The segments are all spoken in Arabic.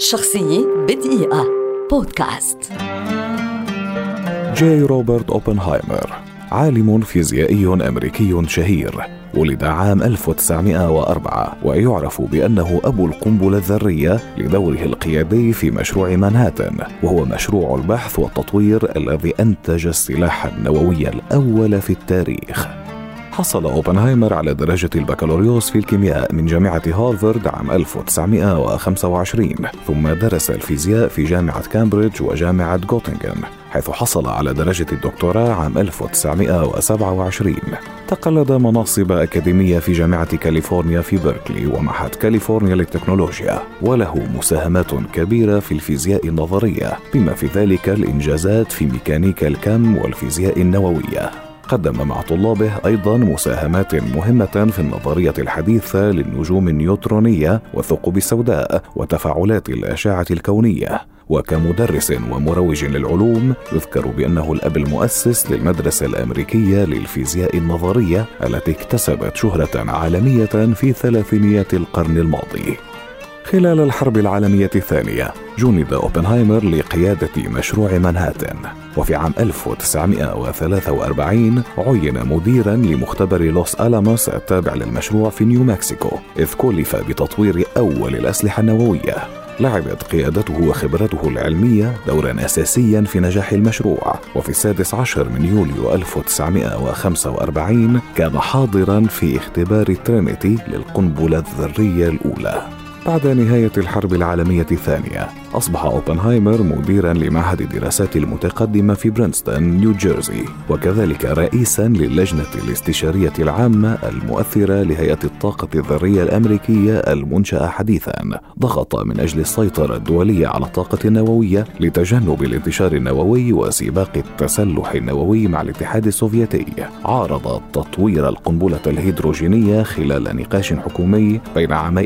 شخصية بدقيقة. بودكاست. جاي روبرت أوبنهايمر عالم فيزيائي أمريكي شهير ولد عام 1904 ويعرف بأنه أبو القنبلة الذرية لدوره القيادي في مشروع مانهاتن وهو مشروع البحث والتطوير الذي أنتج السلاح النووي الأول في التاريخ. حصل أوبنهايمر على درجة البكالوريوس في الكيمياء من جامعة هارفارد عام 1925 ثم درس الفيزياء في جامعة كامبريدج وجامعة غوتنغن حيث حصل على درجة الدكتوراه عام 1927 تقلد مناصب أكاديمية في جامعة كاليفورنيا في بيركلي ومعهد كاليفورنيا للتكنولوجيا وله مساهمات كبيرة في الفيزياء النظرية بما في ذلك الإنجازات في ميكانيكا الكم والفيزياء النووية. قدم مع طلابه أيضا مساهمات مهمة في النظرية الحديثة للنجوم النيوترونية والثقوب السوداء وتفاعلات الأشعة الكونية. وكمدرس ومروج للعلوم يذكر بأنه الأب المؤسس للمدرسة الأمريكية للفيزياء النظرية التي اكتسبت شهرة عالمية في ثلاثينيات القرن الماضي. خلال الحرب العالمية الثانية جند أوبنهايمر لقيادة مشروع مانهاتن. وفي عام 1943 عين مديرا لمختبر لوس ألاموس التابع للمشروع في نيو مكسيكو إذ كلف بتطوير أول الأسلحة النووية. لعبت قيادته وخبرته العلمية دورا أساسيا في نجاح المشروع. وفي السادس عشر من يوليو 1945 كان حاضرا في اختبار ترينيتي للقنبلة الذرية الأولى. بعد نهاية الحرب العالمية الثانية أصبح أوبنهايمر مديرا لمعهد الدراسات المتقدمة في برينستون نيو جيرسي وكذلك رئيسا للجنة الاستشارية العامة المؤثرة لهيئة الطاقة الذرية الأمريكية المنشأة حديثا. ضغط من أجل السيطرة الدولية على الطاقة النووية لتجنب الانتشار النووي وسباق التسلح النووي مع الاتحاد السوفيتي. عارض تطوير القنبلة الهيدروجينية خلال نقاش حكومي بين عامي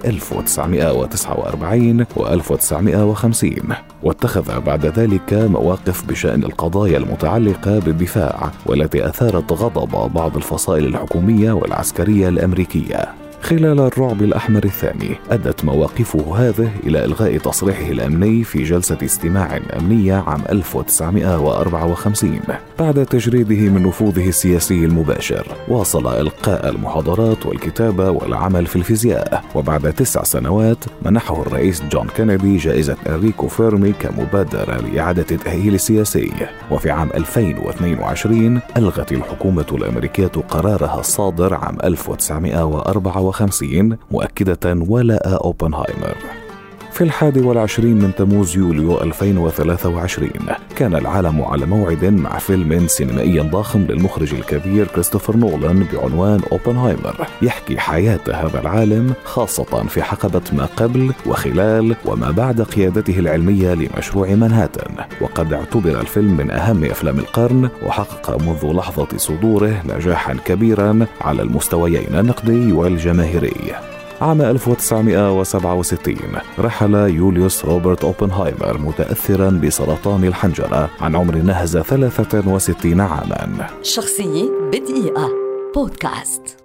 1949 و 1950 الخمسين واتخذ بعد ذلك مواقف بشأن القضايا المتعلقة بالدفاع والتي أثارت غضب بعض الفصائل الحكومية والعسكرية الأمريكية. خلال الرعب الأحمر الثاني أدت مواقفه هذه إلى إلغاء تصريحه الأمني في جلسة استماع أمنية عام 1954 بعد تجريده من نفوذه السياسي المباشر واصل إلقاء المحاضرات والكتابة والعمل في الفيزياء. وبعد تسع سنوات منحه الرئيس جون كينيدي جائزة أنريكو فيرمي كمبادرة لإعادة التأهيل السياسي. وفي عام 2022 ألغت الحكومة الأمريكية قرارها الصادر عام 1954 وخمسين مؤكدة ولاء أوبنهايمر. في الحادي والعشرين من تموز يوليو 2023 كان العالم على موعد مع فيلم سينمائي ضخم للمخرج الكبير كريستوفر نولان بعنوان أوبنهايمر. يحكي حياة هذا العالم خاصة في حقبة ما قبل وخلال وما بعد قيادته العلمية لمشروع مانهاتن وقد اعتبر الفيلم من أهم أفلام القرن وحقق منذ لحظة صدوره نجاحا كبيرا على المستويين النقدي والجماهيري. عام 1967 رحل يوليوس روبرت أوبنهايمر متأثرا بسرطان الحنجرة عن عمر نهز 63 عاما. شخصية بدقيقة. بودكاست.